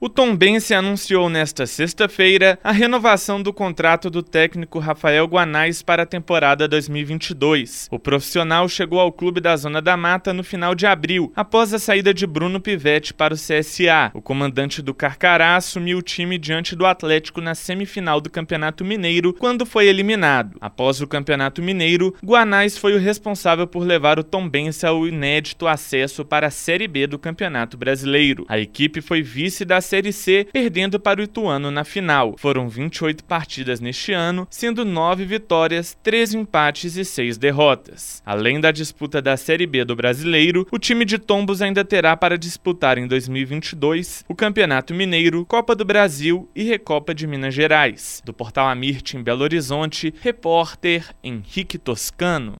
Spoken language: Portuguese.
O Tombense anunciou nesta sexta-feira a renovação do contrato do técnico Rafael Guanais para a temporada 2022. O profissional chegou ao clube da Zona da Mata no final de abril, após a saída de Bruno Pivetti para o CSA. O comandante do Carcará assumiu o time diante do Atlético na semifinal do Campeonato Mineiro, quando foi eliminado. Após o Campeonato Mineiro, Guanais foi o responsável por levar o Tombense ao inédito acesso para a Série B do Campeonato Brasileiro. A equipe foi vice da Série C, perdendo para o Ituano na final. Foram 28 partidas neste ano, sendo 9 vitórias, 3 empates e 6 derrotas. Além da disputa da Série B do Brasileiro, o time de Tombos ainda terá para disputar em 2022 o Campeonato Mineiro, Copa do Brasil e Recopa de Minas Gerais. Do portal Amirte em Belo Horizonte, repórter Henrique Toscano.